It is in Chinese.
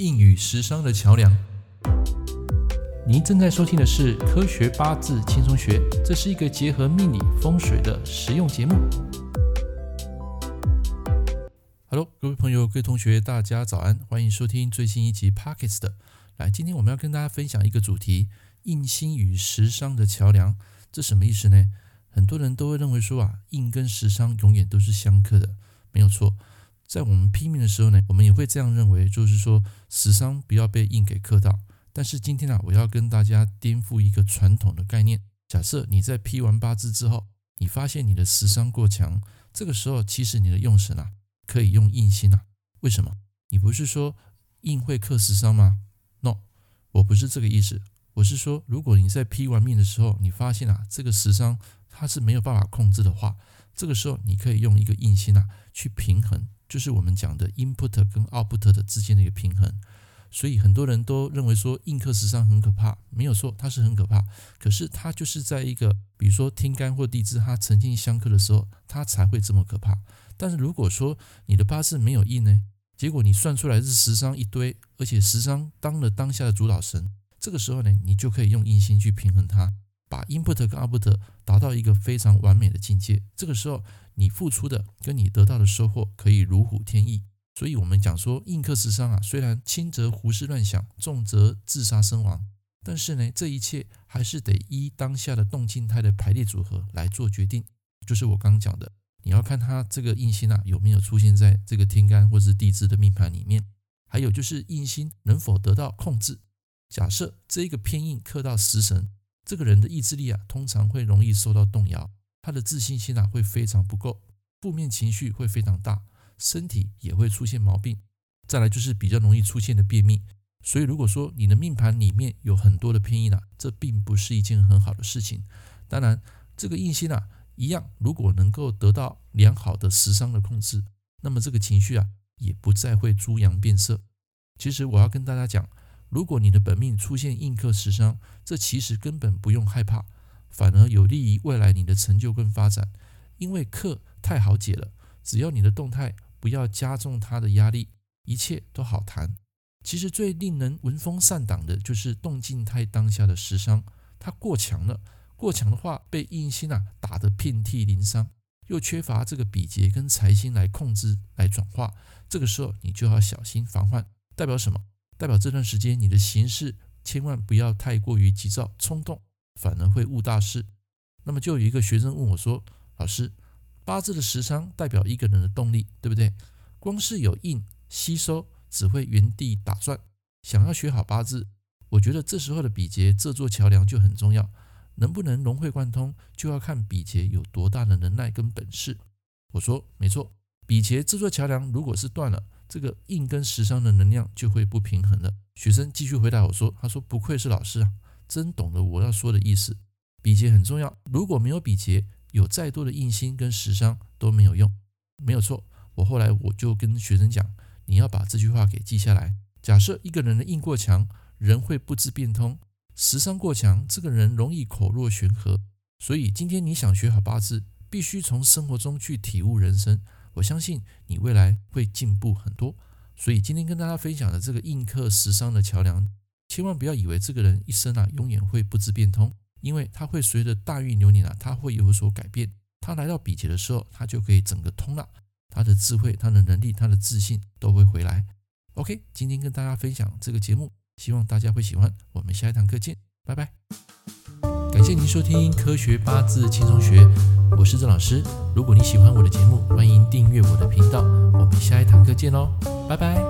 印与时商的桥梁。您正在收听的是《科学八字轻松学》，这是一个结合命理风水的实用节目。Hello，各位朋友、各位同学，大家早安，欢迎收听最新一集 Pockets 的。来，今天我们要跟大家分享一个主题：印星与时商的桥梁。这什么意思呢？很多人都会认为说啊，印跟时商永远都是相克的，没有错。在我们批命的时候呢，我们也会这样认为，就是说食伤不要被印给克到。但是今天呢、啊，我要跟大家颠覆一个传统的概念。假设你在批完八字之后，你发现你的食伤过强，这个时候其实你的用神啊，可以用印星啊。为什么？你不是说印会克食伤吗？No，我不是这个意思。我是说，如果你在批完命的时候，你发现啊，这个食伤它是没有办法控制的话，这个时候你可以用一个印星啊去平衡，就是我们讲的 input 跟 output 的之间的一个平衡。所以很多人都认为说印克食伤很可怕，没有错，它是很可怕。可是它就是在一个比如说天干或地支它曾经相克的时候，它才会这么可怕。但是如果说你的八字没有印呢，结果你算出来是十伤一堆，而且十伤当了当下的主导神。这个时候呢，你就可以用印星去平衡它，把 input 跟 output 达到一个非常完美的境界。这个时候，你付出的跟你得到的收获可以如虎添翼。所以，我们讲说印克食伤啊，虽然轻则胡思乱想，重则自杀身亡，但是呢，这一切还是得依当下的动静态的排列组合来做决定。就是我刚讲的，你要看它这个印星啊有没有出现在这个天干或是地支的命盘里面，还有就是印星能否得到控制。假设这一个偏印克到食神，这个人的意志力啊，通常会容易受到动摇，他的自信心啊会非常不够，负面情绪会非常大，身体也会出现毛病。再来就是比较容易出现的便秘。所以如果说你的命盘里面有很多的偏印啊，这并不是一件很好的事情。当然，这个印星啊，一样如果能够得到良好的食伤的控制，那么这个情绪啊，也不再会猪羊变色。其实我要跟大家讲。如果你的本命出现印克食伤，这其实根本不用害怕，反而有利于未来你的成就跟发展。因为克太好解了，只要你的动态不要加重它的压力，一切都好谈。其实最令人闻风丧胆的就是动静态当下的食伤，它过强了，过强的话被印星啊打得遍体鳞伤，又缺乏这个比劫跟财星来控制来转化，这个时候你就要小心防范。代表什么？代表这段时间你的行事千万不要太过于急躁冲动，反而会误大事。那么就有一个学生问我说：“老师，八字的时伤代表一个人的动力，对不对？光是有印吸收，只会原地打转。想要学好八字，我觉得这时候的比劫这座桥梁就很重要。能不能融会贯通，就要看比劫有多大的能耐跟本事。”我说：“没错，比劫这座桥梁如果是断了。”这个印跟食伤的能量就会不平衡了。学生继续回答我说：“他说不愧是老师啊，真懂得我要说的意思。比劫很重要，如果没有比劫，有再多的印心跟食伤都没有用。没有错，我后来我就跟学生讲，你要把这句话给记下来。假设一个人的印过强，人会不知变通；食伤过强，这个人容易口若悬河。所以今天你想学好八字，必须从生活中去体悟人生。”我相信你未来会进步很多，所以今天跟大家分享的这个印刻时尚的桥梁，千万不要以为这个人一生啊永远会不知变通，因为他会随着大运流年啊，他会有所改变。他来到比劫的时候，他就可以整个通了，他的智慧、他的能力、他的自信都会回来。OK，今天跟大家分享这个节目，希望大家会喜欢。我们下一堂课见，拜拜。欢迎您收听《科学八字轻松学》，我是郑老师。如果你喜欢我的节目，欢迎订阅我的频道。我们下一堂课见喽，拜拜。